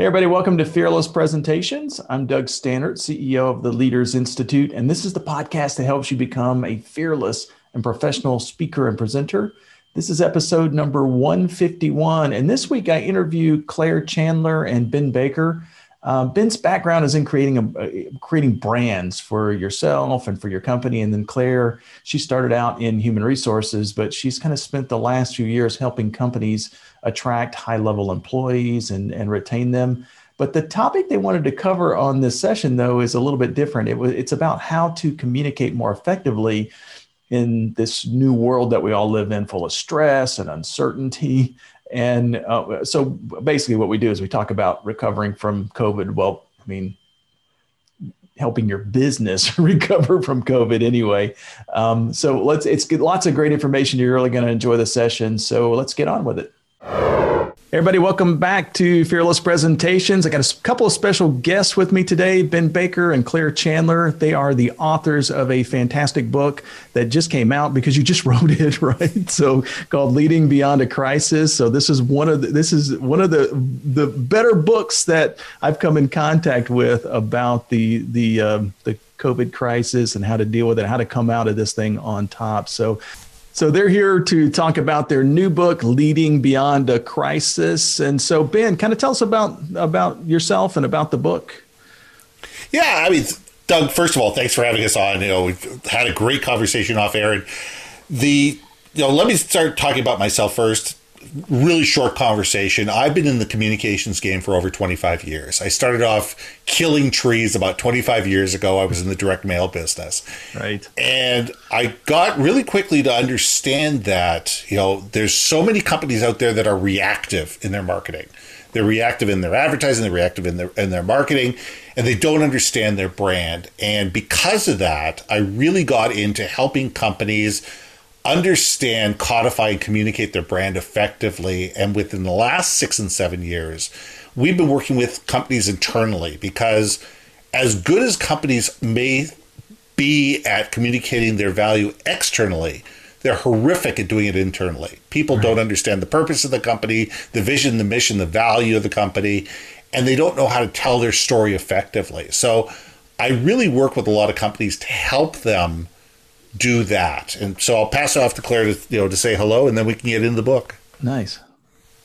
Hey, everybody, welcome to Fearless Presentations. I'm Doug Staneart, CEO of the Leaders Institute, and this is the podcast that helps you become a fearless and professional speaker and presenter. This is episode number 151. And this week I interview Claire Chandler and Ben Baker. Uh, Ben's background is in creating a, creating brands for yourself and for your company, and then Claire, she started out in human resources, but she's kind of spent the last few years helping companies attract high level employees and, and retain them. But the topic they wanted to cover on this session, though, is a little bit different. It was it's about how to communicate more effectively in this new world that we all live in, full of stress and uncertainty and uh, so basically, what we do is we talk about recovering from COVID. Well, I mean, helping your business recover from COVID anyway. Um, so let's, it's lots of great information. You're really going to enjoy the session. So let's get on with it. Everybody, welcome back to Fearless Presentations. I got a couple of special guests with me today Ben Baker and Claire Chandler. They are the authors of a fantastic book that just came out because you just wrote it, right? So called Leading Beyond a Crisis. So this is one of the, this is one of the the better books that I've come in contact with about the the um, the COVID crisis and how to deal with it, how to come out of this thing on top. So so they're here to talk about their new book, Leading Beyond a Crisis. And so, Ben, kind of tell us about about yourself and about the book. Yeah, I mean, Doug. First of all, thanks for having us on. You know, we've had a great conversation off air. And the you know, let me start talking about myself first really short conversation. I've been in the communications game for over 25 years. I started off killing trees about 25 years ago. I was in the direct mail business. Right. And I got really quickly to understand that, you know, there's so many companies out there that are reactive in their marketing. They're reactive in their advertising, they're reactive in their in their marketing, and they don't understand their brand. And because of that, I really got into helping companies understand, codify, and communicate their brand effectively. And within the last six and seven years, we've been working with companies internally because, as good as companies may be at communicating their value externally, they're horrific at doing it internally. People right. don't understand the purpose of the company, the vision, the mission, the value of the company, and they don't know how to tell their story effectively. So, I really work with a lot of companies to help them do that. And so I'll pass off to Claire to you know to say hello, and then we can get into the book. Nice.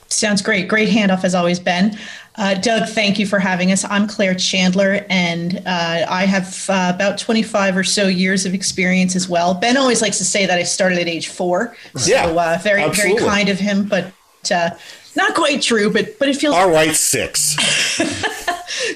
Sounds great. Great handoff as always, Ben. Uh, Doug, thank you for having us. I'm Claire Chandler, and uh, I have uh, about 25 or so years of experience as well. Ben always likes to say that I started at age four. So yeah, uh, very, absolutely. very kind of him, but uh, not quite true, but but it feels all right. Six.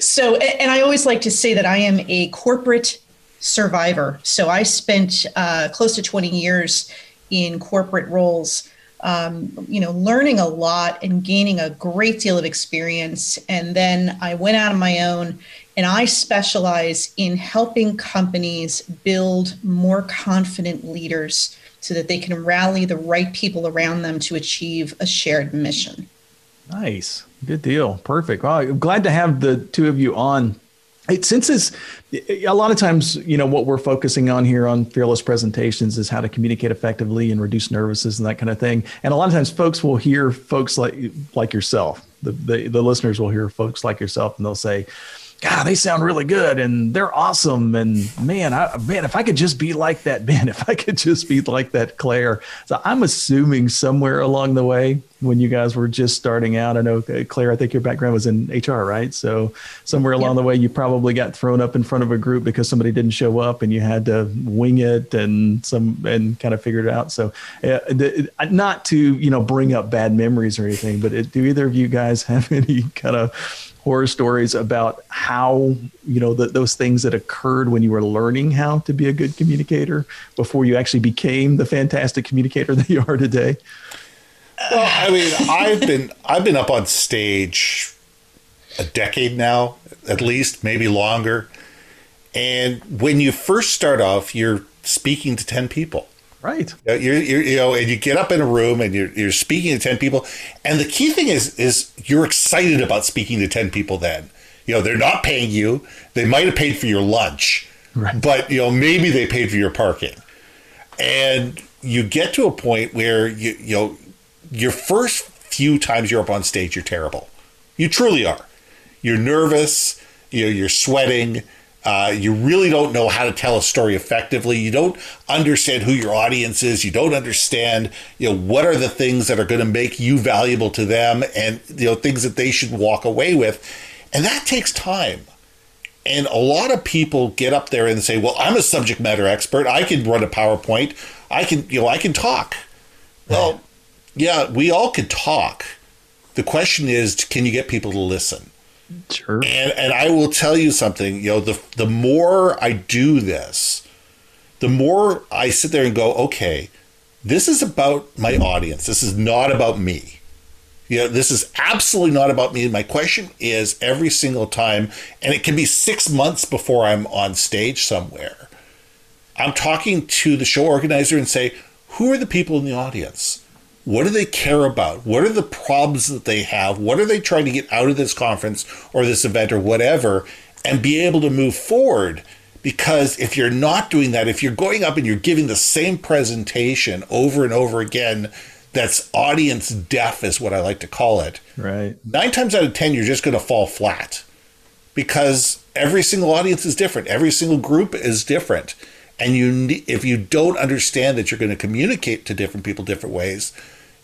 so, and I always like to say that I am a corporate survivor. So I spent uh, close to 20 years in corporate roles, um, you know, learning a lot and gaining a great deal of experience. And then I went out on my own and I specialize in helping companies build more confident leaders so that they can rally the right people around them to achieve a shared mission. Nice. Good deal. Perfect. Well, I'm glad to have the two of you on it, since it's a lot of times, you know, what we're focusing on here on fearless presentations is how to communicate effectively and reduce nervousness and that kind of thing. And a lot of times, folks will hear folks like like yourself. The, the, the listeners will hear folks like yourself, and they'll say, God, they sound really good and they're awesome. And man, I, man, if I could just be like that, Ben, if I could just be like that Claire. So I'm assuming somewhere along the way, when you guys were just starting out. I know uh, Claire, I think your background was in HR, right? So somewhere along the way, you probably got thrown up in front of a group because somebody didn't show up, and you had to wing it and some and kind of figure it out. So uh, the, not to you know bring up bad memories or anything, but it, do either of you guys have any kind of horror stories about how you know the, those things that occurred when you were learning how to be a good communicator before you actually became the fantastic communicator that you are today well i mean i've been i've been up on stage a decade now at least maybe longer and when you first start off you're speaking to 10 people Right. You're, you're, you know, and you get up in a room and you're, you're speaking to 10 people. And the key thing is, is you're excited about speaking to 10 people then. You know, they're not paying you. They might have paid for your lunch, right. but, you know, maybe they paid for your parking. And you get to a point where, you, you know, your first few times you're up on stage, you're terrible. You truly are. You're nervous. You know, you're sweating uh, you really don't know how to tell a story effectively. You don't understand who your audience is. You don't understand, you know, what are the things that are going to make you valuable to them, and you know, things that they should walk away with, and that takes time. And a lot of people get up there and say, "Well, I'm a subject matter expert. I can run a PowerPoint. I can, you know, I can talk." Well, yeah, we all could talk. The question is, can you get people to listen? Sure. And and I will tell you something, you know, the the more I do this, the more I sit there and go, okay, this is about my audience. This is not about me. You know, this is absolutely not about me. My question is every single time, and it can be six months before I'm on stage somewhere. I'm talking to the show organizer and say, who are the people in the audience? What do they care about? What are the problems that they have? What are they trying to get out of this conference or this event or whatever? And be able to move forward. Because if you're not doing that, if you're going up and you're giving the same presentation over and over again, that's audience deaf, is what I like to call it. Right. Nine times out of 10, you're just going to fall flat because every single audience is different, every single group is different and you if you don't understand that you're going to communicate to different people different ways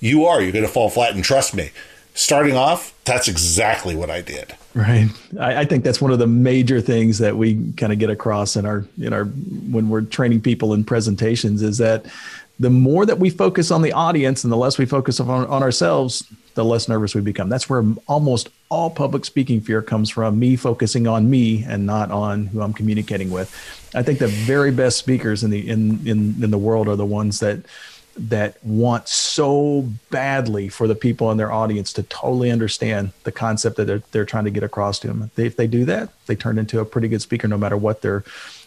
you are. You're going to fall flat and trust me. Starting off that's exactly what i did. Right. I, I, think that's one of the major things that we kind of get across in our in our when we're training people in presentations is that the more that we focus on the audience and the less we focus on, on ourselves the less nervous we become. That's where almost all public speaking fear comes from me focusing on me and not on who i'm communicating with. I think the very best speakers in the in in in the world are the ones that that want so badly for the people in their audience to totally understand the concept that they're, they're trying to get across to them. They, if they do that, they turn into a pretty good speaker, no matter what their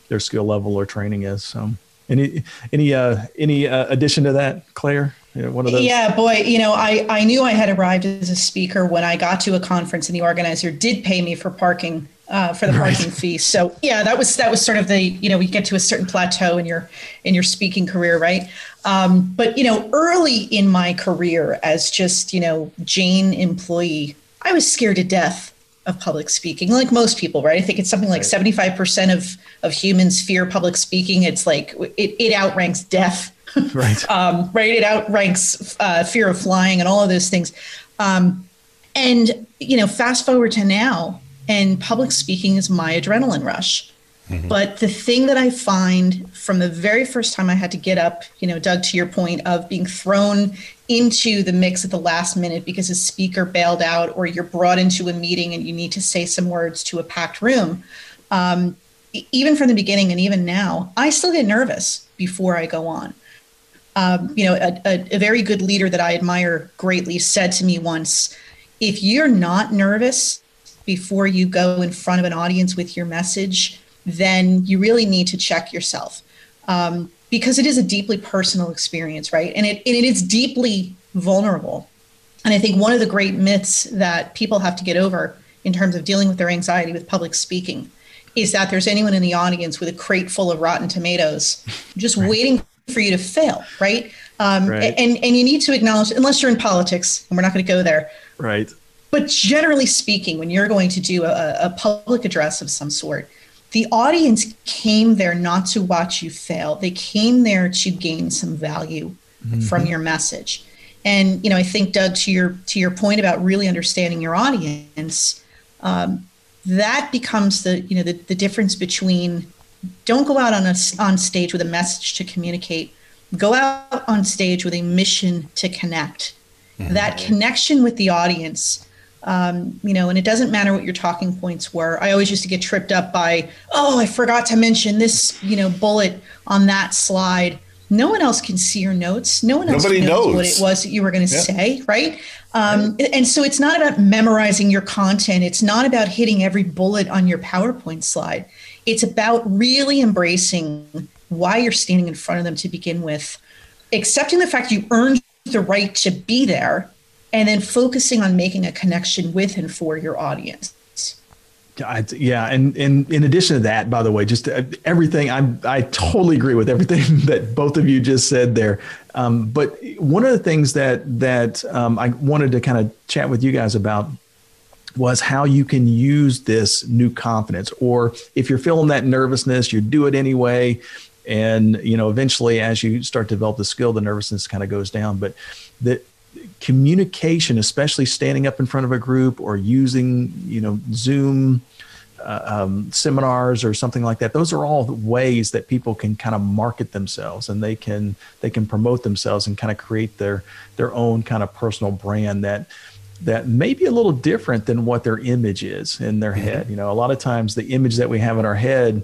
their skill level or training is. So, any any uh, any uh, addition to that, Claire? one of those. Yeah, boy, you know, I I knew I had arrived as a speaker when I got to a conference, and the organizer did pay me for parking uh, for the parking right. fee. So yeah, that was that was sort of the you know you get to a certain plateau in your in your speaking career, right? Um, but you know, early in my career as just you know Jane employee, I was scared to death of public speaking, like most people, right? I think it's something like seventy five percent of of humans fear public speaking. It's like it, it outranks death. Right. um, right. It outranks uh, fear of flying and all of those things. Um, and you know, fast forward to now, and public speaking is my adrenaline rush. Mm-hmm. But the thing that I find from the very first time I had to get up, you know, Doug, to your point of being thrown into the mix at the last minute because a speaker bailed out or you're brought into a meeting and you need to say some words to a packed room. Um, even from the beginning and even now, I still get nervous before I go on. Um, you know, a, a, a very good leader that I admire greatly said to me once if you're not nervous, before you go in front of an audience with your message, then you really need to check yourself um, because it is a deeply personal experience, right? And it, and it is deeply vulnerable. And I think one of the great myths that people have to get over in terms of dealing with their anxiety with public speaking is that there's anyone in the audience with a crate full of rotten tomatoes just right. waiting for you to fail, right? Um, right? And and you need to acknowledge, unless you're in politics, and we're not going to go there, right? But generally speaking, when you're going to do a, a public address of some sort, the audience came there not to watch you fail. They came there to gain some value mm-hmm. from your message. And you know, I think Doug, to your to your point about really understanding your audience, um, that becomes the you know the, the difference between don't go out on a, on stage with a message to communicate. Go out on stage with a mission to connect. Mm-hmm. That connection with the audience um, you know, and it doesn't matter what your talking points were. I always used to get tripped up by, oh, I forgot to mention this, you know, bullet on that slide no one else can see your notes. No one else Nobody knows, knows, what it was that you were going to yeah. say, right? Um, and so it's not about memorizing your content. It's not about hitting every bullet on your PowerPoint slide. It's about really embracing why you're standing in front of them to begin with, accepting the fact you earned the right to be there, and then focusing on making a connection with and for your audience. Yeah, and, and in addition to that, by the way, just uh, everything I I totally agree with everything that both of you just said there. Um, but one of the things that that um, I wanted to kind of chat with you guys about was how you can use this new confidence, or if you're feeling that nervousness, you do it anyway, and you know eventually as you start to develop the skill, the nervousness kind of goes down. But that communication, especially standing up in front of a group or using, you know, Zoom uh, um, seminars or something like that. Those are all ways that people can kind of market themselves and they can they can promote themselves and kind of create their their own kind of personal brand that that may be a little different than what their image is in their mm-hmm. head. You know, a lot of times the image that we have in our head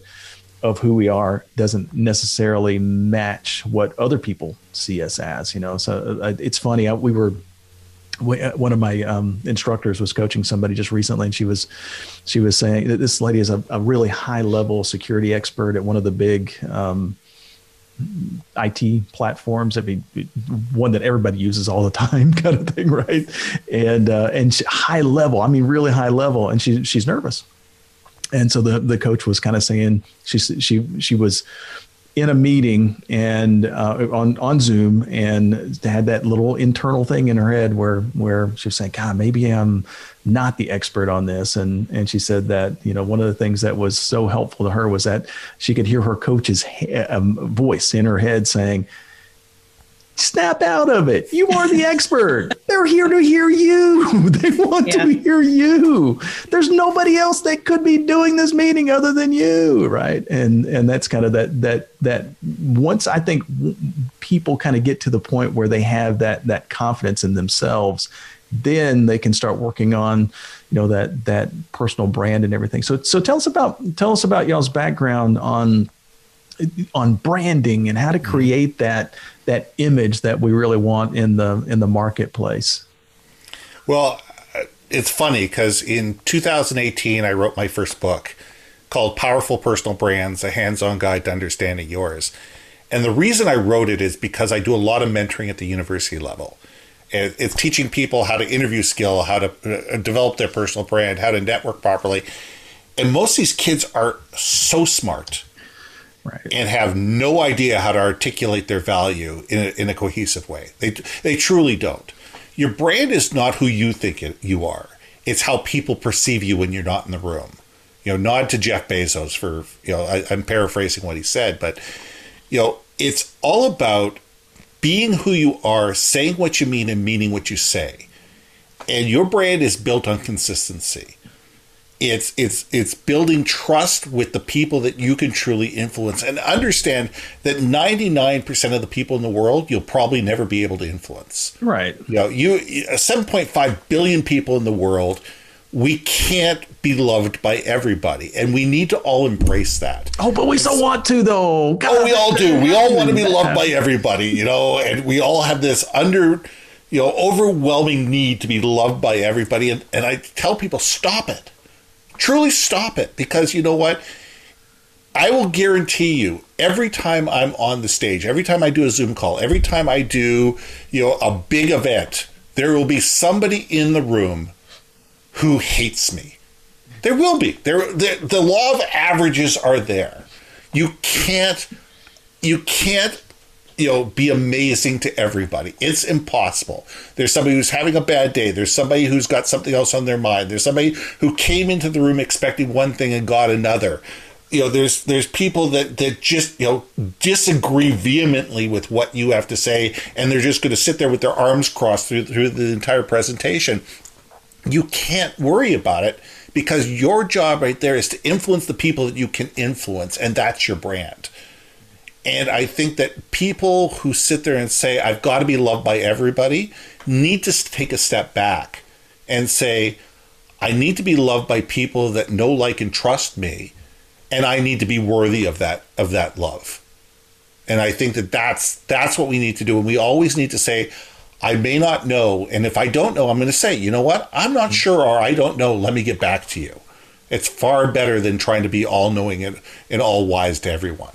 of who we are doesn't necessarily match what other people see us as. You know, so uh, it's funny. I, we were uh, one of my um, instructors was coaching somebody just recently, and she was she was saying that this lady is a, a really high level security expert at one of the big um, IT platforms. I mean, one that everybody uses all the time, kind of thing, right? And uh, and high level. I mean, really high level, and she she's nervous and so the the coach was kind of saying she she she was in a meeting and uh, on on Zoom and had that little internal thing in her head where where she was saying, God, maybe I'm not the expert on this. And and she said that you know one of the things that was so helpful to her was that she could hear her coach's he- um, voice in her head saying, snap out of it. You are the expert. They're here to hear you. They want yeah. to hear you. There's nobody else that could be doing this meeting other than you, right? And and that's kind of that that that once I think people kind of get to the point where they have that that confidence in themselves, then they can start working on you know that that personal brand and everything. So so tell us about tell us about y'all's background on on branding and how to mm-hmm. create that that image that we really want in the in the marketplace. Well, it's funny because in 2018 I wrote my first book called Powerful Personal Brands: A Hands-on Guide to Understanding Yours. And the reason I wrote it is because I do a lot of mentoring at the university level. It's teaching people how to interview skill, how to uh, develop their personal brand, how to network properly. And most of these kids are so smart right. and have no idea how to articulate their value in a, in a cohesive way. They, they truly don't. Your brand is not who you think it, you are. It's how people perceive you when you're not in the room. You know, nod to Jeff Bezos for, you know, I, I'm paraphrasing what he said, but, you know, it's all about being who you are, saying what you mean, and meaning what you say. And your brand is built on consistency it's it's it's building trust with the people that you can truly influence. And understand that 99% of the people in the world you'll probably never be able to influence. Right. You know you 7.5 billion people in the world we can't be loved by everybody. And we need to all embrace that. Oh but we still want to though. God. oh we all do. We all want to be loved by everybody you know? And we all have this under you know overwhelming need to be loved by everybody. And, and i tell people stop it Truly stop it because you know what? I will guarantee you every time I'm on the stage, every time I do a Zoom call, every time I do, you know, a big event, there will be somebody in the room who hates me. There will be. There the, the law of averages are there. You can't you can't you know be amazing to everybody. It's impossible. There's somebody who's having a bad day. There's somebody who's got something else on their mind. There's somebody who came into the room expecting one thing and got another. You know there's there's people that that just you know disagree vehemently with what you have to say and they're just going to sit there with their arms crossed through through the entire presentation. You can't worry about it because your job right there is to influence the people that you can influence and that's your brand and i think that people who sit there and say i've got to be loved by everybody need to take a step back and say i need to be loved by people that know like and trust me and I need to be worthy of that of that love. And I think that that's that's what we need to do and we always need to say I may not know and if I don't know I'm going to say, you know what? I'm not mm-hmm. sure or I don't know, let me get back to you. It's far better than trying to be all knowing and, and all wise to everyone.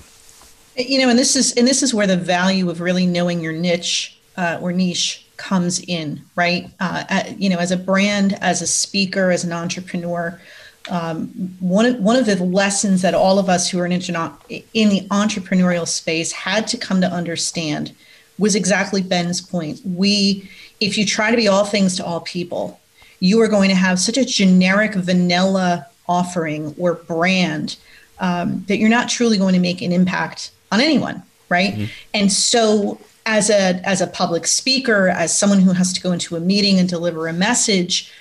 You know, and this is and this is where the value of really knowing your niche uh, or niche comes in, right? Uh, you know, as a brand, as a speaker, as an entrepreneur, um, one of one of the lessons that all of us who are in, in the entrepreneurial space had to come to understand was exactly Ben's point. We, if you try to be all things to all people, you are going to have such a generic vanilla offering or brand um, that you're not truly going to make an impact on anyone, right? Mm-hmm. And so, as a as a public speaker, as someone who has to go into a meeting and deliver a message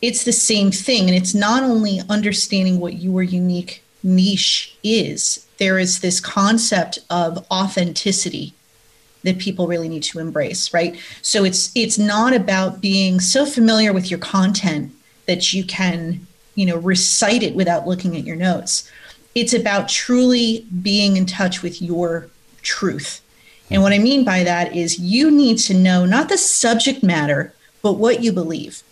it's the same thing. And it's not only understanding what your unique niche is, there is this concept of authenticity that people really need to embrace, right? So it's it's not about being so familiar with your content that you can, you know, recite it without looking at your notes. It's about truly being in touch with your truth. And what I mean by that is you need to know not the subject matter, but what you believe.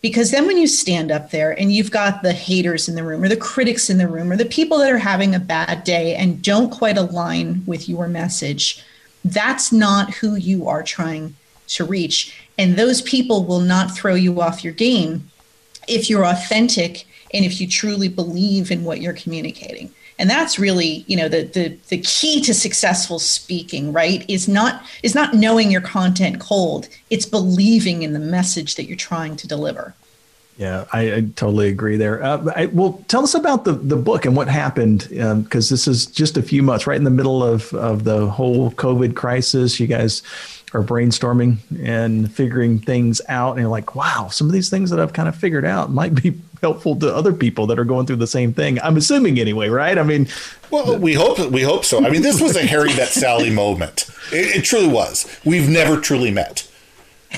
Because then when you stand up there and you've got the haters in the room or the critics in the room or the people that are having a bad day and don't quite align with your message, that's not who you are trying to reach. And those people will not throw you off your game if you're authentic and if you truly believe in what you're communicating and that's really you know the the the key to successful speaking right is not is not knowing your content cold it's believing in the message that you're trying to deliver yeah, I, I, totally agree there. Uh, I, well, tell us about the, the book and what happened, because um, this is just a few months, right in the middle of, of the whole COVID crisis. You guys are brainstorming and figuring things out, and you're like, wow, some of these things that I've kind of figured out might be helpful to other people that are going through the same thing. I'm assuming anyway, right? I mean, well, we hope we hope so. I mean, this was a Harry met Sally moment. It, it truly was. We've never truly met.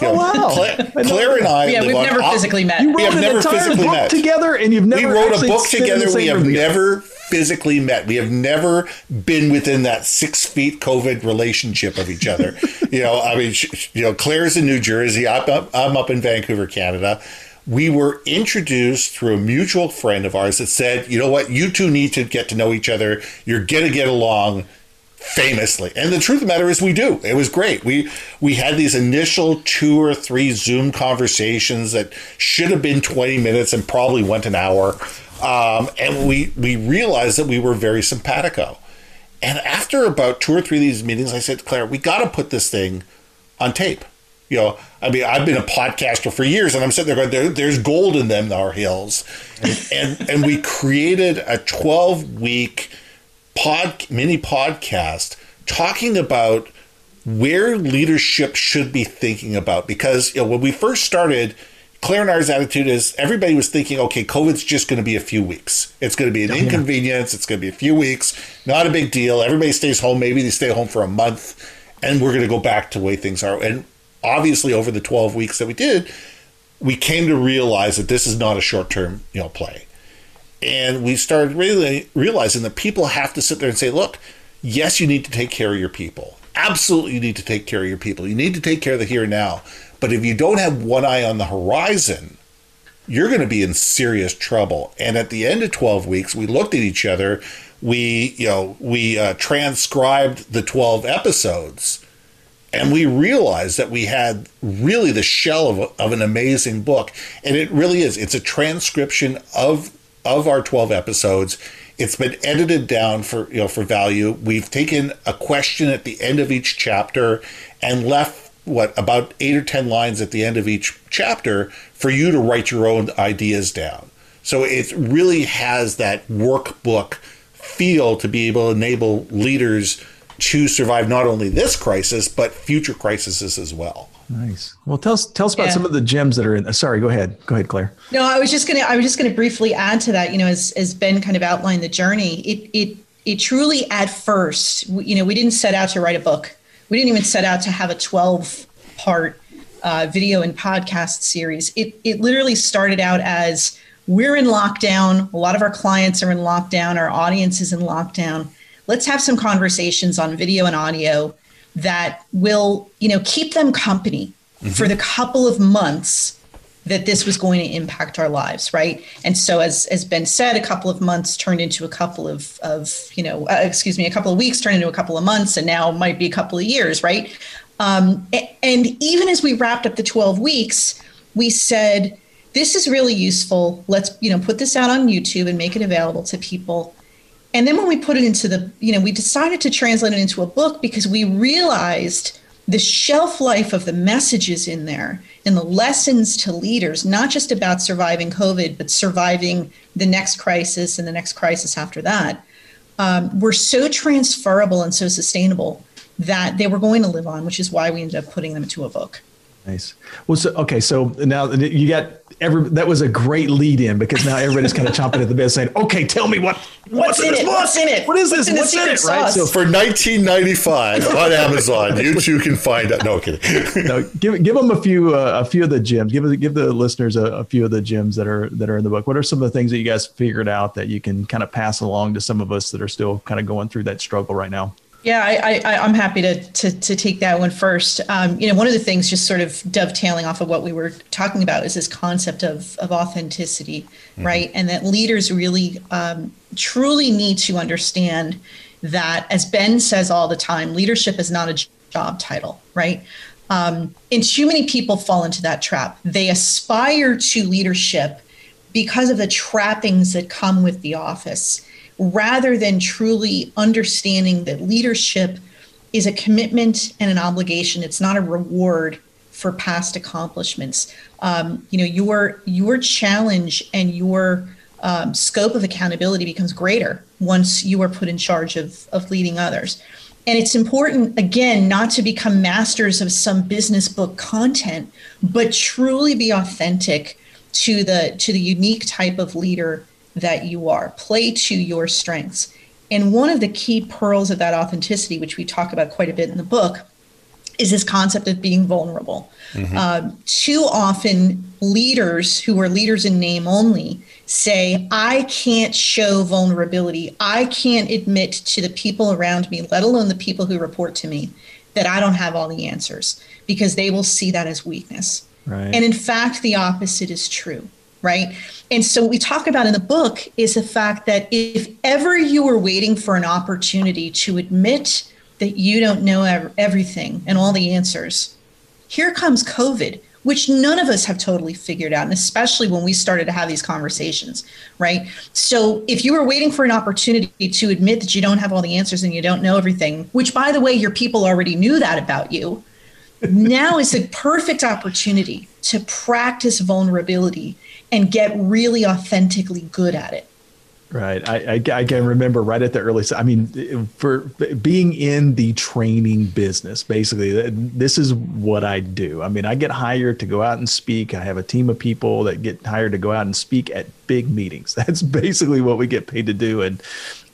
Oh, you know, oh wow! Claire, Claire, and I. Yeah, we've never op- physically met. You wrote we have an never physically met together, and you've never. We wrote a book together. We have never physically met. We have never been within that six feet COVID relationship of each other. you know, I mean, you know, Claire's in New Jersey. I'm up, I'm up in Vancouver, Canada. We were introduced through a mutual friend of ours that said, "You know what? You two need to get to know each other. You're gonna get along." famously. And the truth of the matter is we do. It was great. We we had these initial two or three Zoom conversations that should have been 20 minutes and probably went an hour. Um, and we we realized that we were very simpatico. And after about two or three of these meetings, I said to Claire, we got to put this thing on tape. You know, I mean, I've been a podcaster for years, and I'm sitting there going, there, "There's gold in them, our hills," and and we created a 12 week pod mini podcast talking about where leadership should be thinking about because you know when we first started Claire and I's attitude is everybody was thinking, okay, COVID's just going to be a few weeks. It's going to be an inconvenience. It's going to be a few weeks. Not a big deal. Everybody stays home. Maybe they stay home for a month and we're going to go back to the way things are. And obviously, over the 12 weeks that we did, we came to realize that this is not a short term you know, play. And we started really realizing that people have to sit there and say, look, yes, you need to take care of your people. Absolutely, you need to take care of your people. You need to take care of the here and now. But if you don't have one eye on the horizon, you're going to be in serious trouble. And at the end of 12 weeks, we looked at each other. We, you know, we uh, transcribed the 12 episodes and we realized that we had really the shell of, of an amazing book. And it really is. It's a transcription of of our 12 episodes. It's been edited down for you know for value. We've taken a question at the end of each chapter and left what about 8 or 10 lines at the end of each chapter for you to write your own ideas down. So it really has that workbook feel to be able to enable leaders to survive not only this crisis but future crises as well. Nice. Well, tell us tell us about yeah. some of the gems that are in. Sorry, go ahead. Go ahead, Claire. No, I was just gonna I was just gonna briefly add to that. You know, as as Ben kind of outlined the journey, it it it truly at first, you know, we didn't set out to write a book. We didn't even set out to have a twelve part uh, video and podcast series. It it literally started out as we're in lockdown. A lot of our clients are in lockdown. Our audience is in lockdown. Let's have some conversations on video and audio that will, you know, keep them company mm-hmm. for the couple of months that this was going to impact our lives, right? And so, as as Ben said, a couple of months turned into a couple of of you know, uh, excuse me, a couple of weeks turned into a couple of months, and now might be a couple of years, right? Um, and even as we wrapped up the twelve weeks, we said this is really useful. Let's you know put this out on YouTube and make it available to people. And then when we put it into the, you know, we decided to translate it into a book because we realized the shelf life of the messages in there and the lessons to leaders, not just about surviving COVID, but surviving the next crisis and the next crisis after that, um, were so transferable and so sustainable that they were going to live on, which is why we ended up putting them into a book. Nice. Well, so okay, so now you got every that was a great lead in because now everybody's kind of chomping at the bit saying, "Okay, tell me what what's, what's in, it? What's in it? What is this? What's, in, it?" Right. So for 1995 on Amazon, you two can find it. No kidding. no, give give them a few uh, a few of the gems. Give give the listeners a, a, few of the gems that are that are in the book. What are some of the things that you guys figured out that you can kind of pass along to some of us that are still kind of going through that struggle right now? Yeah, I, I, am happy to, to, to take that one first. Um, you know, one of the things, just sort of dovetailing off of what we were talking about, is this concept of of authenticity, mm-hmm. right? And that leaders really um, truly need to understand that, as Ben says all the time, leadership is not a job title, right? Um, and too many people fall into that trap. They aspire to leadership because of the trappings that come with the office rather than truly understanding that leadership is a commitment and an obligation. It's not a reward for past accomplishments. Um, you know, your your challenge and your um, scope of accountability becomes greater once you are put in charge of of leading others. And it's important, again, not to become masters of some business book content, but truly be authentic to the to the unique type of leader that you are. Play to your strengths. And one of the key pearls of that authenticity, which we talk about quite a bit in the book, is this concept of being vulnerable. Mm-hmm. Um, too often, leaders who are leaders in name only say, I can't show vulnerability. I can't admit to the people around me, let alone the people who report to me, that I don't have all the answers because they will see that as weakness. Right. And in fact, the opposite is true right? And so, what we talk about in the book is the fact that if ever you were waiting for an opportunity to admit that you don't know everything and all the answers, here comes COVID, which none of us have totally figured out. And especially when we started to have these conversations, right? So, if you were waiting for an opportunity to admit that you don't have all the answers and you don't know everything, which by the way, your people already knew that about you. now is the perfect opportunity to practice vulnerability and get really authentically good at it. Right. I, I, I, can remember right at the early, I mean, for being in the training business, basically, this is what I do. I mean, I get hired to go out and speak. I have a team of people that get hired to go out and speak at big meetings. That's basically what we get paid to do. And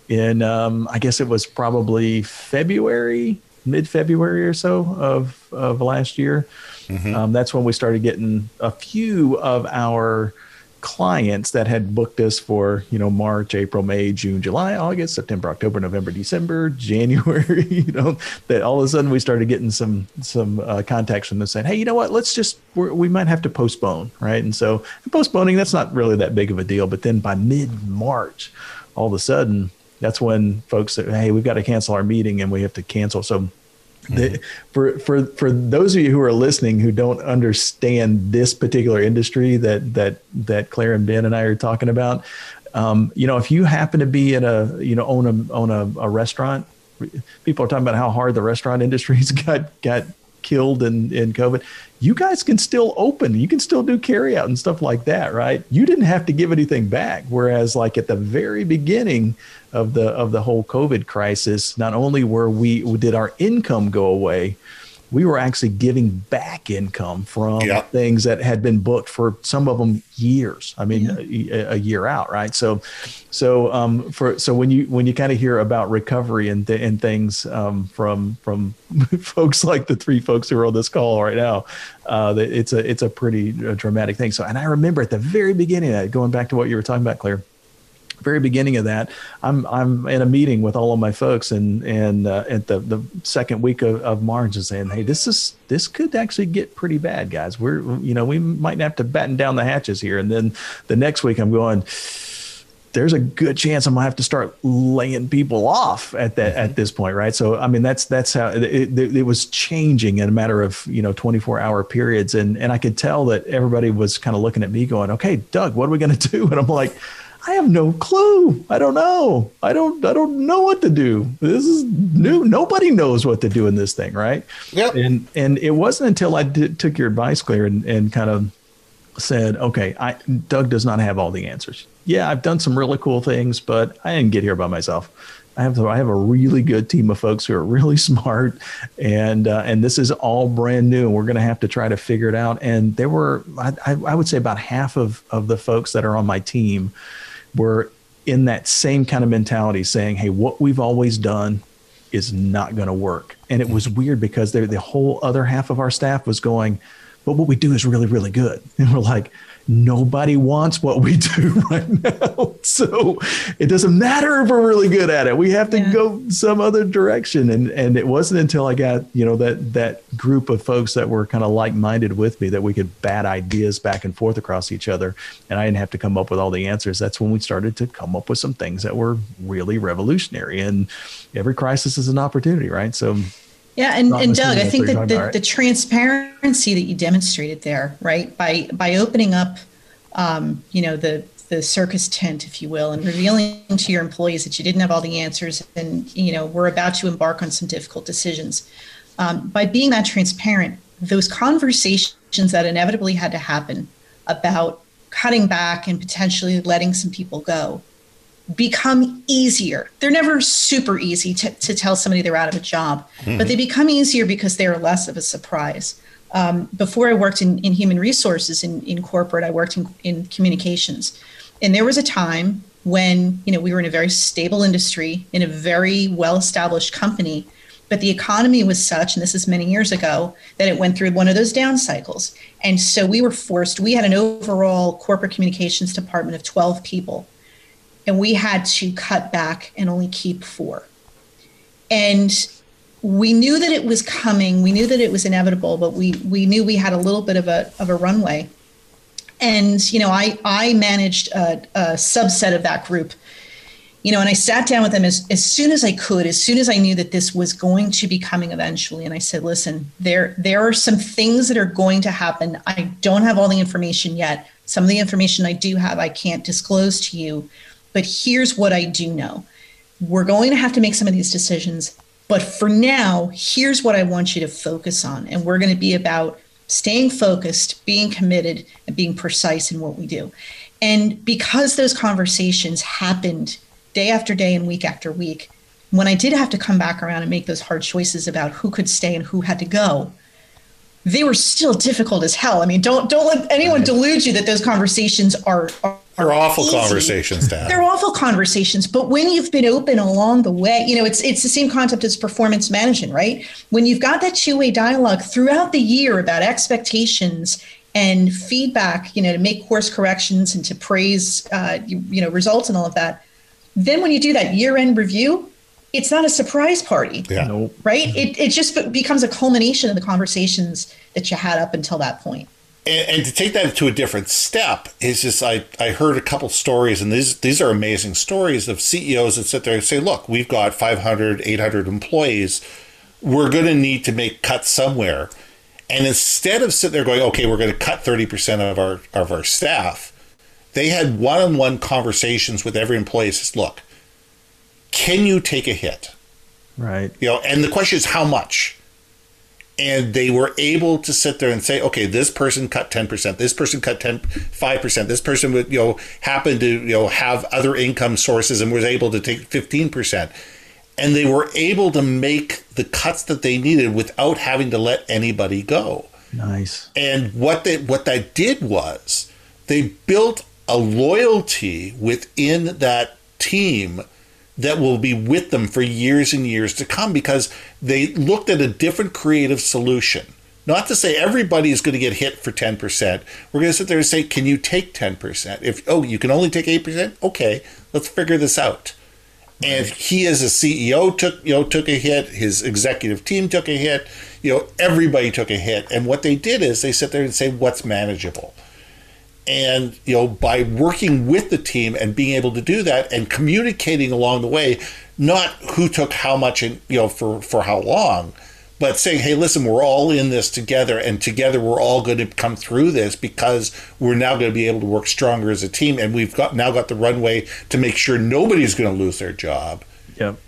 in, um, I guess it was probably February, mid February or so of, of last year. Mm-hmm. Um, that's when we started getting a few of our clients that had booked us for you know March, April, May, June, July, August, September, October, November, December, January. You know that all of a sudden we started getting some some uh, contacts from them saying, hey, you know what? Let's just we might have to postpone, right? And so postponing that's not really that big of a deal. But then by mid March, all of a sudden that's when folks say, hey, we've got to cancel our meeting and we have to cancel. So the, for for for those of you who are listening who don't understand this particular industry that that that Claire and Ben and I are talking about, um, you know, if you happen to be in a you know own a own a, a restaurant, people are talking about how hard the restaurant industry's got got killed in, in COVID, you guys can still open. You can still do carry out and stuff like that, right? You didn't have to give anything back. Whereas like at the very beginning of the of the whole COVID crisis, not only were we did our income go away, we were actually giving back income from things that had been booked for some of them years. I mean, yeah. a, a, year out, right? So, so um, for so when you when you kind of hear about recovery and th- and things um, from from folks like the three folks who are on this call right now, uh, it's a it's a pretty uh, dramatic thing. So, and I remember at the very beginning, of that, going back to what you were talking about, Claire very beginning of that, I'm I'm in a meeting with all of my folks and and uh, at the the second week of, of March and saying, hey, this is this could actually get pretty bad, guys. We're you know we might have to batten down the hatches here. And then the next week, I'm going. There's a good chance I'm gonna have to start laying people off at that at this point, right? So I mean that's that's how it, it, it was changing in a matter of you know 24 hour periods, and and I could tell that everybody was kind of looking at me going, okay, Doug, what are we gonna do? And I'm like I have no clue. I don't know. I don't I don't know what to do. This is new. Nobody knows what to do in this thing, right? Yep. And and it wasn't until I did, took your advice, Claire, and, and kind of said, okay, I Doug does not have all the answers. Yeah, I've done some really cool things, but I didn't get here by myself. I have I have a really good team of folks who are really smart, and uh, and this is all brand new. and We're going to have to try to figure it out. And there were I, I would say about half of of the folks that are on my team were in that same kind of mentality saying, hey, what we've always done is not going to work. And it was weird because the whole other half of our staff was going, but what we do is really, really good. And we're like, nobody wants what we do right now. So it doesn't matter if we're really good at it. We have to yeah. go some other direction. And and it wasn't until I got, you know, that that group of folks that were kind of like-minded with me that we could bat ideas back and forth across each other. And I didn't have to come up with all the answers. That's when we started to come up with some things that were really revolutionary. And every crisis is an opportunity, right? So yeah, and, and Doug, I think that the, the, transparency that you demonstrated there, right, by by opening up, um, you know, the the circus tent, if you will, and revealing to your employees that you didn't have all the answers, and you know, we're about to embark on some difficult decisions. Um, by being that transparent, those conversations that inevitably had to happen about cutting back and potentially letting some people go become easier. They're never super easy to, to tell somebody they're out of a job, mm-hmm. but they become easier because they're less of a surprise. Um, before I worked in, in human resources in, in corporate, I worked in, in communications. And there was a time when, you know, we were in a very stable industry, in a very well-established company, but the economy was such, and this is many years ago, that it went through one of those down cycles. And so we were forced, we had an overall corporate communications department of 12 people and we had to cut back and only keep four. And we knew that it was coming. We knew that it was inevitable, but we we knew we had a little bit of a of a runway. And you know, I I managed a, a subset of that group. You know, and I sat down with them as, as soon as I could, as soon as I knew that this was going to be coming eventually. And I said, listen, there there are some things that are going to happen. I don't have all the information yet. Some of the information I do have, I can't disclose to you but here's what I do know we're going to have to make some of these decisions. But for now, here's what I want you to focus on. And we're going to be about staying focused, being committed, and being precise in what we do. And because those conversations happened day after day and week after week, when I did have to come back around and make those hard choices about who could stay and who had to go, they were still difficult as hell. I mean, don't don't let anyone delude you that those conversations are, are they're awful easy. conversations to have. They're awful conversations, but when you've been open along the way, you know, it's it's the same concept as performance management, right? When you've got that two-way dialogue throughout the year about expectations and feedback, you know, to make course corrections and to praise, uh, you, you know, results and all of that. Then when you do that year-end review, it's not a surprise party, yeah. right? It it just becomes a culmination of the conversations that you had up until that point and, and, to take that to a different step is just I, I heard a couple stories and these these are amazing stories of CEOs that sit there and say look we've got 500 800 employees. We're going to need to make cuts somewhere. And instead of sitting there going okay we're going to cut 30% of our of our staff they had one-on-one conversations with every employee. Says look can you take a hit? Right. You know and the question is how much and they were able to sit there and say, okay, this person cut 10%, this person cut 10, 5%, this person would, you know, happen to, you know, have other income sources and was able to take 15%. And they were able to make the cuts that they needed without having to let anybody go. Nice. And what they what that did was they built a loyalty within that team that will be with them for years and years to come because they looked at a different creative solution. Not to say everybody is going to get hit for 10%. We're going to sit there and say, can you take 10%? If, oh, you can only take 8%? Okay, let's figure this out. And he as a CEO took, you know, took a hit. His executive team took a hit. You know, everybody took a hit. And what they did is they sit there and say, what's manageable? And you know by working with the team and being able to do that and communicating along the way not who took how much and you know for for how long but saying hey listen we're all in this together and together we're all going to come through this because we're now going to be able to work stronger as a team and we've got now got the runway to make sure nobody's going to lose their job. Yep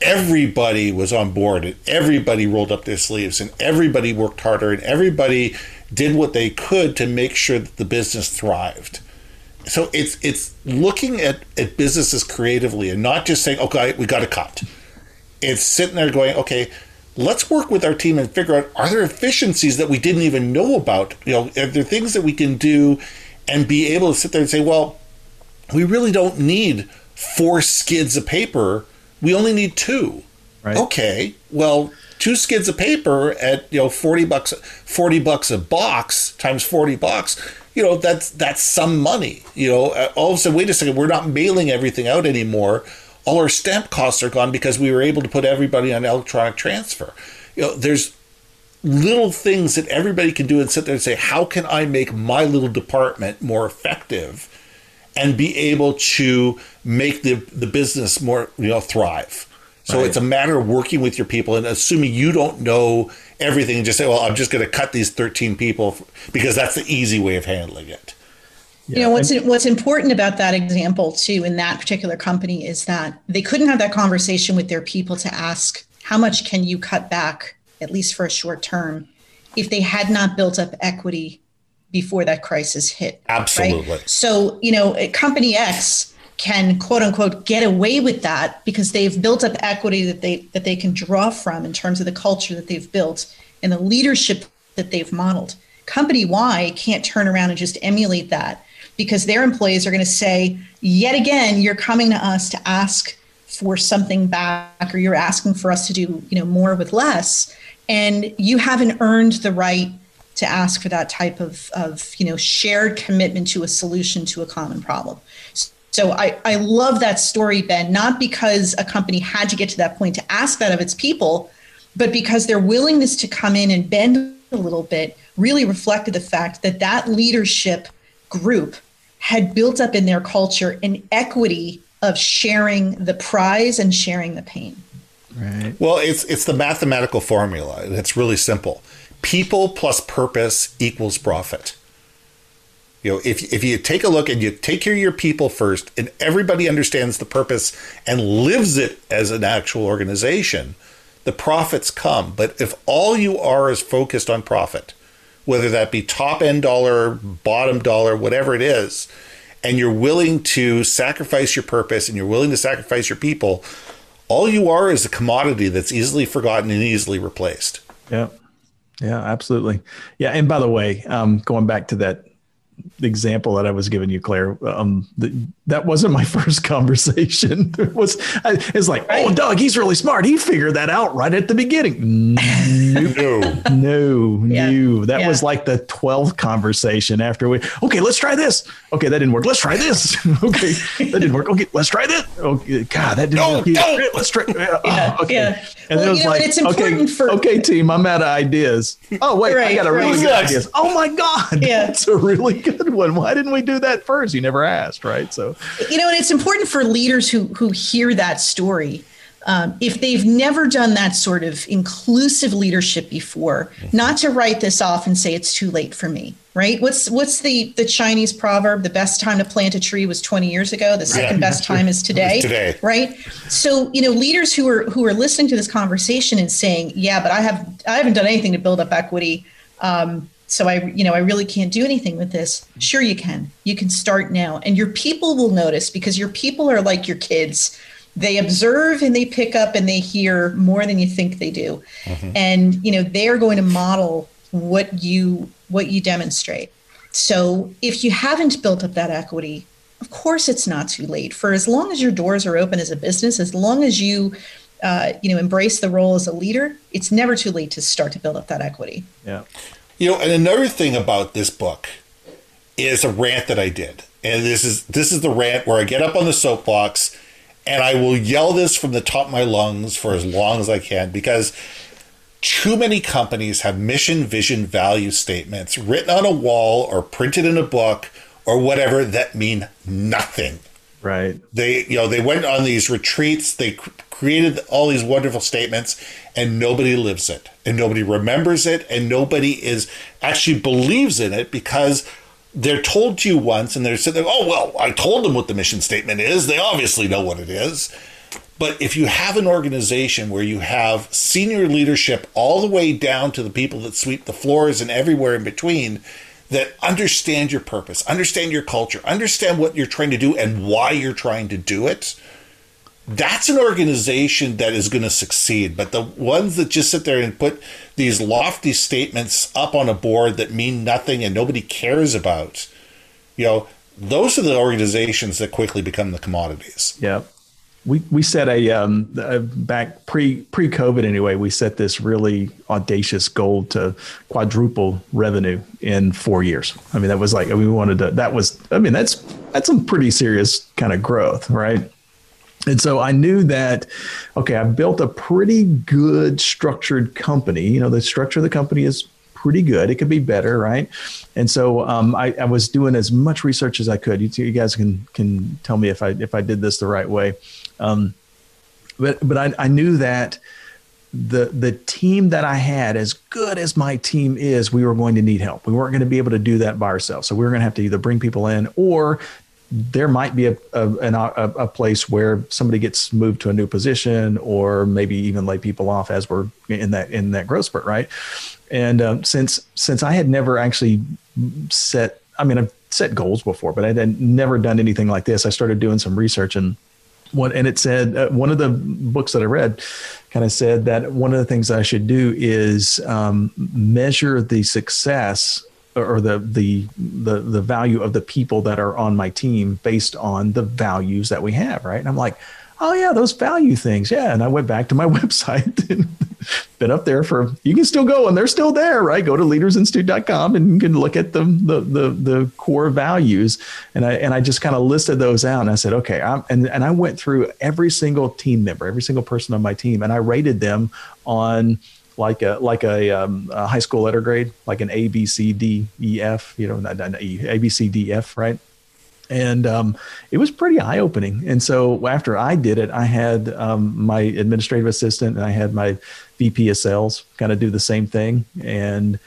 everybody was on board and everybody rolled up their sleeves and everybody worked harder and everybody did what they could to make sure that the business thrived. So it's it's looking at, at businesses creatively and not just saying, okay, we got to cut. It's sitting there going, okay, let's work with our team and figure out are there efficiencies that we didn't even know about? You know, are there things that we can do and be able to sit there and say, well, we really don't need four skids of paper. We only need two. Right. Okay, well, two skids of paper at you know 40 bucks 40 bucks a box times 40 bucks you know that's that's some money you know uh, all of a sudden wait a second we're not mailing everything out anymore all our stamp costs are gone because we were able to put everybody on electronic transfer you know there's little things that everybody can do and sit there and say how can i make my little department more effective and be able to make the the business more you know thrive so right. it's a matter of working with your people and assuming you don't know everything and just say, well, I'm just going to cut these 13 people because that's the easy way of handling it. Yeah. You know what's what's important about that example too in that particular company is that they couldn't have that conversation with their people to ask how much can you cut back at least for a short term if they had not built up equity before that crisis hit. Absolutely. Right? So, you know, company X can quote unquote get away with that because they've built up equity that they that they can draw from in terms of the culture that they've built and the leadership that they've modeled. Company Y can't turn around and just emulate that because their employees are going to say, yet again, you're coming to us to ask for something back or you're asking for us to do, you know, more with less. And you haven't earned the right to ask for that type of, of you know shared commitment to a solution to a common problem so I, I love that story, Ben, not because a company had to get to that point to ask that of its people, but because their willingness to come in and bend a little bit really reflected the fact that that leadership group had built up in their culture an equity of sharing the prize and sharing the pain. Right. Well, it's it's the mathematical formula. It's really simple. People plus purpose equals profit. You know, if, if you take a look and you take care of your people first, and everybody understands the purpose and lives it as an actual organization, the profits come. But if all you are is focused on profit, whether that be top end dollar, bottom dollar, whatever it is, and you're willing to sacrifice your purpose and you're willing to sacrifice your people, all you are is a commodity that's easily forgotten and easily replaced. Yeah. Yeah, absolutely. Yeah. And by the way, um, going back to that example that I was giving you, Claire, um, the, that wasn't my first conversation. it was, it's like, oh, Doug, he's really smart. He figured that out right at the beginning. no, no, yeah. no. That yeah. was like the 12th conversation after we, okay, let's try this. Okay, that didn't work. Let's try this. okay, that didn't work. Okay, let's try this. Okay, God, that didn't no, work. No. Let's try. Uh, yeah, okay. Yeah. And well, it was know, like, it's important okay, for, okay, team, I'm out of ideas. Oh, wait, right, I got a really right. good idea. Oh my God, yeah. that's a really good one. Why didn't we do that first? You never asked, right? So, you know, and it's important for leaders who who hear that story um, if they've never done that sort of inclusive leadership before, mm-hmm. not to write this off and say it's too late for me, right? What's what's the the Chinese proverb? The best time to plant a tree was 20 years ago. The second yeah, best time is today. today, right? So you know, leaders who are who are listening to this conversation and saying, "Yeah, but I have I haven't done anything to build up equity." Um, so I, you know, I really can't do anything with this. Sure, you can. You can start now, and your people will notice because your people are like your kids they observe and they pick up and they hear more than you think they do mm-hmm. and you know they're going to model what you what you demonstrate. So if you haven't built up that equity of course it's not too late. For as long as your doors are open as a business as long as you uh, you know embrace the role as a leader it's never too late to start to build up that equity. Yeah. You know and another thing about this book is a rant that i did. And this is this is the rant where i get up on the soapbox and I will yell this from the top of my lungs for as long as I can because too many companies have mission, vision, value statements written on a wall or printed in a book or whatever that mean nothing. Right. They, you know, they went on these retreats, they created all these wonderful statements, and nobody lives it, and nobody remembers it, and nobody is actually believes in it because they're told to you once and they're saying, oh, well, I told them what the mission statement is. They obviously know what it is. But if you have an organization where you have senior leadership all the way down to the people that sweep the floors and everywhere in between that understand your purpose, understand your culture, understand what you're trying to do and why you're trying to do it, that's an organization that is going to succeed. But the ones that just sit there and put these lofty statements up on a board that mean nothing and nobody cares about, you know, those are the organizations that quickly become the commodities. Yeah. We, we set a, um, a back pre pre COVID anyway. We set this really audacious goal to quadruple revenue in four years. I mean, that was like we wanted to. That was I mean, that's that's some pretty serious kind of growth, right? And so I knew that, okay, I built a pretty good structured company. You know, the structure of the company is pretty good. It could be better, right? And so um, I, I, was doing as much research as I could. You, you, guys can can tell me if I if I did this the right way. Um, but but I, I knew that the the team that I had, as good as my team is, we were going to need help. We weren't going to be able to do that by ourselves. So we were going to have to either bring people in or there might be a, a, a, a, place where somebody gets moved to a new position or maybe even lay people off as we're in that in that growth spurt right and um, since since i had never actually set i mean i've set goals before but i had never done anything like this i started doing some research and what and it said uh, one of the books that i read kind of said that one of the things i should do is um, measure the success or the the the the value of the people that are on my team based on the values that we have, right? And I'm like, oh yeah, those value things, yeah. And I went back to my website and been up there for. You can still go, and they're still there, right? Go to leadersinstitute.com and you can look at the the the, the core values, and I and I just kind of listed those out, and I said, okay, I'm, and and I went through every single team member, every single person on my team, and I rated them on like a like a, um, a, high school letter grade, like an A B C D E F, you know, not, not e, A B C D F, right? And um, it was pretty eye opening. And so after I did it, I had um, my administrative assistant and I had my VP of sales kind of do the same thing, and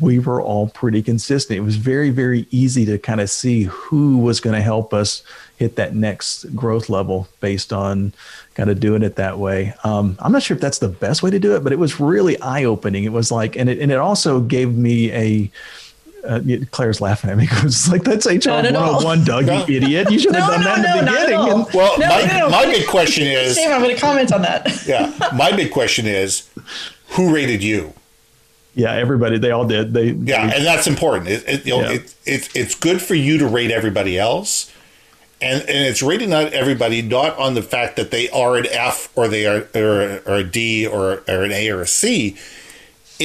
we were all pretty consistent. It was very very easy to kind of see who was going to help us hit that next growth level based on kind of doing it that way. Um, I'm not sure if that's the best way to do it, but it was really eye opening. It was like, and it, and it also gave me a, uh, Claire's laughing at me because it's like that's HR 101, Doug, you idiot. You should have no, done no, that in the beginning. And, well, my, my big question is Sam, I'm going to comment on that. yeah. My big question is who rated you? Yeah, everybody. They all did. They yeah, they, and that's important. It, it, you know, yeah. it, it, it's good for you to rate everybody else, and and it's rating not everybody not on the fact that they are an F or they are or, or a D or or an A or a C.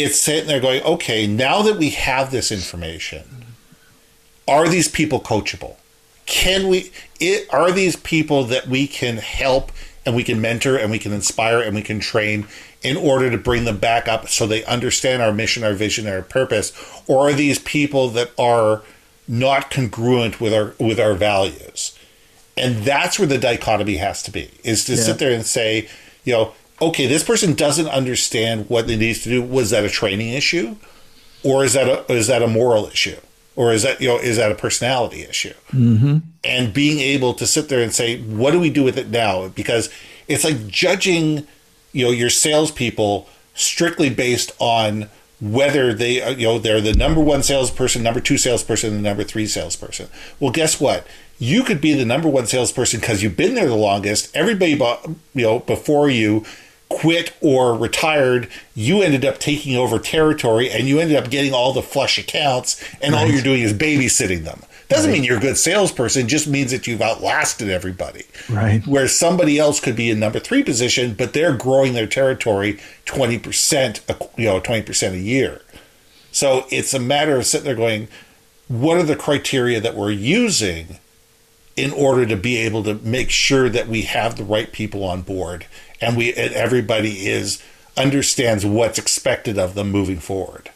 It's sitting there going, okay, now that we have this information, are these people coachable? Can we? It, are these people that we can help and we can mentor and we can inspire and we can train in order to bring them back up so they understand our mission, our vision, our purpose? Or are these people that are not congruent with our with our values? And that's where the dichotomy has to be is to Yeah. sit there and say, you know, okay, this person doesn't understand what they needs to do. Was that a training issue? Or is that a, is that a moral issue? Or is that, you know, is that a personality issue? Mm-hmm. and being able to sit there and say, what do we do with it now? Because it's like judging, you know, your salespeople strictly based on whether they, are, you know, they're the number one salesperson, number two salesperson, the number three salesperson. Well, guess what? You could be the number one salesperson because you've been there the longest. Everybody, you know, before you quit or retired, you ended up taking over territory and you ended up getting all the flush accounts, and all you're doing is babysitting them. Doesn't mean you're a good salesperson, just means that you've outlasted everybody. Right. Where somebody else could be in number three position, but they're growing their territory 20%, a- you know, 20% a year. So it's a matter of sitting there going, what are the criteria that we're using in order to be able to make sure that we have the right people on board and we and everybody is understands what's expected of them moving forward.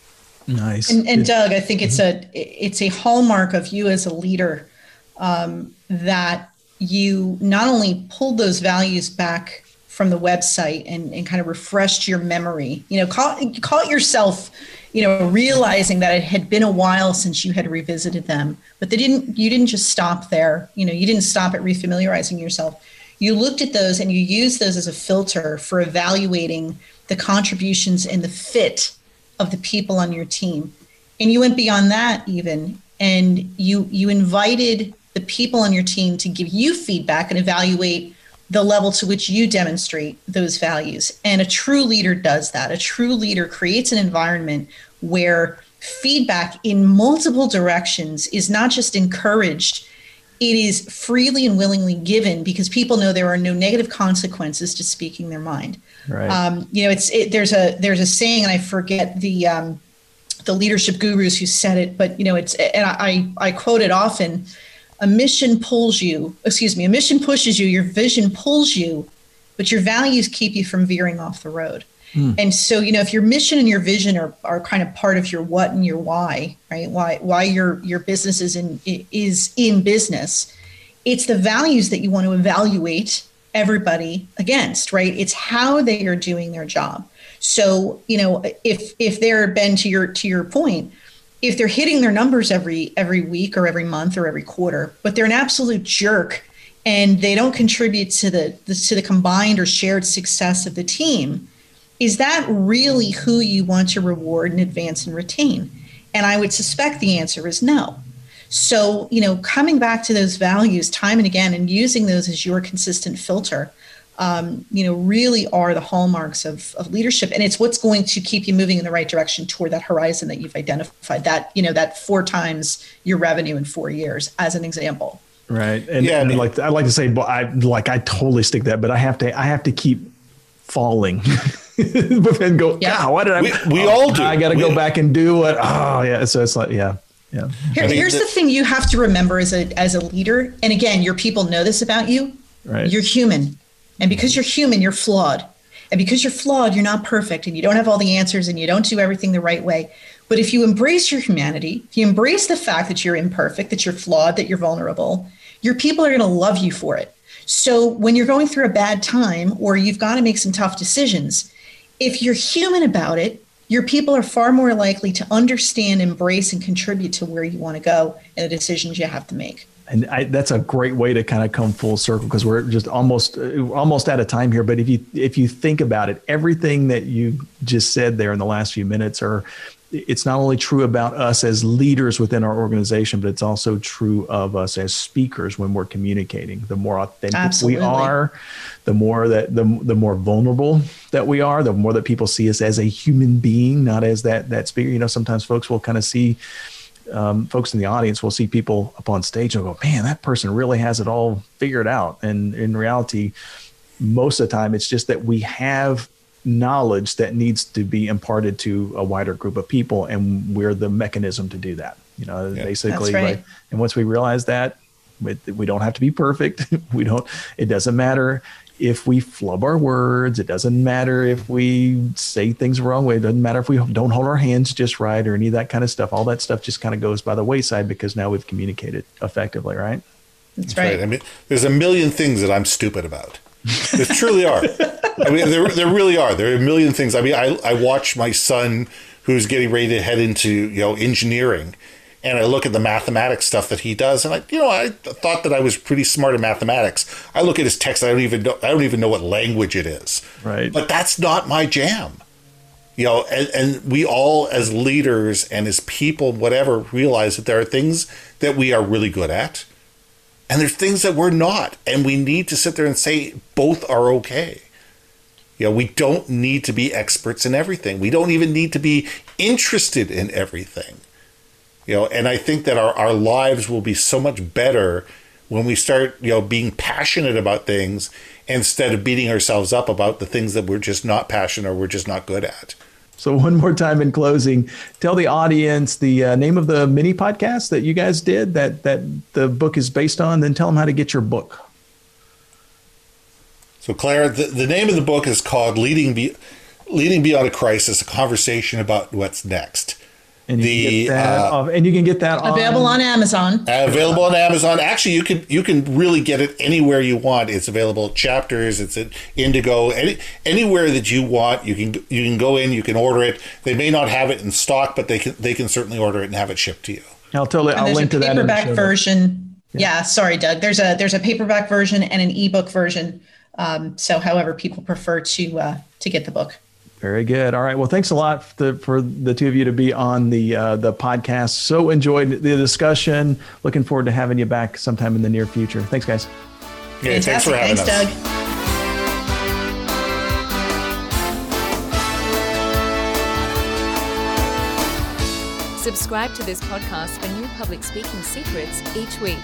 Nice. And, and Doug, I think it's a it's a hallmark of you as a leader um, that you not only pulled those values back from the website and, and kind of refreshed your memory. You know, call, call it yourself. You know, realizing that it had been a while since you had revisited them, but they didn't. You didn't just stop there. You know, you didn't stop at refamiliarizing yourself. You looked at those and you used those as a filter for evaluating the contributions and the fit of the people on your team. And you went beyond that even and you you invited the people on your team to give you feedback and evaluate the level to which you demonstrate those values. And a true leader does that. A true leader creates an environment where feedback in multiple directions is not just encouraged it is freely and willingly given because people know there are no negative consequences to speaking their mind Right. um, you know, it's it, there's a there's a saying, and I forget the um, the leadership gurus who said it, but you know, it's and I I quote it often. A mission pulls you. Excuse me. A mission pushes you. Your vision pulls you, but your values keep you from veering off the road. Hmm. And so, you know, if your mission and your vision are, are kind of part of your what and your why, right? Why why your your business is in is in business, it's the values that you want to evaluate everybody against right? It's how they are doing their job. So you know if if they're Ben to your to your point if they're hitting their numbers every every week or every month or every quarter but they're an absolute jerk and they don't contribute to the, the to the combined or shared success of the team is that really who you want to reward and advance and retain and i would suspect the answer is no so, you know, coming back to those values time and again and using those as your consistent filter, um, you know, really are the hallmarks of, of leadership. And it's what's going to keep you moving in the right direction toward that horizon that you've identified, that, you know, that four times your revenue in four years, as an example. Right. And, Yeah, I mean- like I like to say, but I like I totally stick that, but I have to I have to keep falling. and go, Yeah. Why did I We- we oh, all do. I gotta go back and do what oh yeah. So it's like, yeah. Yeah. Here, I mean, here's the- the thing you have to remember as a as a leader, and again, your people know this about you. Right. You're human, and because you're human, you're flawed, and because you're flawed, you're not perfect, and you don't have all the answers, and you don't do everything the right way. But if you embrace your humanity, if you embrace the fact that you're imperfect, that you're flawed, that you're vulnerable, your people are going to love you for it. So when you're going through a bad time or you've got to make some tough decisions, if you're human about it, your people are far more likely to understand, embrace, and contribute to where you want to go and the decisions you have to make. And I, that's a great way to kind of come full circle because we're just almost almost out of time here. But if you if you think about it, everything that you just said there in the last few minutes are it's not only true about us as leaders within our organization, but it's also true of us as speakers when we're communicating. The more authentic Absolutely. we are, the more that the the more vulnerable that we are, the more that people see us as a human being, not as that that speaker. You know, sometimes folks will kind of see um, folks in the audience will see people up on stage and go, man, that person really has it all figured out. And in reality, most of the time, it's just that we have knowledge that needs to be imparted to a wider group of people, and we're the mechanism to do that. You know, Yeah. basically, That's right. like, and once we realize that, we, we don't have to be perfect. we don't. It doesn't matter if we flub our words. It doesn't matter if we say things the wrong way. It doesn't matter if we don't hold our hands just right or any of that kind of stuff. All that stuff just kind of goes by the wayside because now we've communicated effectively, right? That's right. I mean, there's a million things that I'm stupid about. There truly are. I mean, there, there really are. There are a million things. I mean, I, I watch my son who's getting ready to head into, you know, engineering and I look at the mathematics stuff that he does, and I, you know, I thought that I was pretty smart in mathematics. I look at his text, I don't even know, I don't even know what language it is. Right. But that's not my jam. You know, and, and we all, as leaders and as people, whatever, realize that there are things that we are really good at, and there's things that we're not, and we need to sit there and say both are okay. You know, we don't need to be experts in everything. We don't even need to be interested in everything you know and i think that our, our lives will be so much better when we start you know being passionate about things instead of beating ourselves up about the things that we're just not passionate or we're just not good at so one more time in closing tell the audience the uh, name of the mini podcast that you guys did that that the book is based on then tell them how to get your book. So claire the, the name of the book is called leading Be- leading beyond a crisis a conversation about what's next and you the can uh, and you can get that available on, on Amazon. Available on Amazon. Actually, you can you can really get it anywhere you want. It's available at Chapters. It's at Indigo. Any anywhere that you want, you can you can go in. You can order it. They may not have it in stock, but they can they can certainly order it and have it shipped to you. I'll totally. I'll link to that. Paperback version. Yeah. yeah. Sorry, Doug. There's a there's a paperback version and an ebook version. Um, so, however people prefer to uh, to get the book. Very good. All right. Well, thanks a lot for the, for the two of you to be on the uh, the podcast. So enjoyed the discussion. Looking forward to having you back sometime in the near future. Thanks, guys. Yeah, thanks for having thanks, us. Doug. Subscribe to this podcast for new public speaking secrets each week.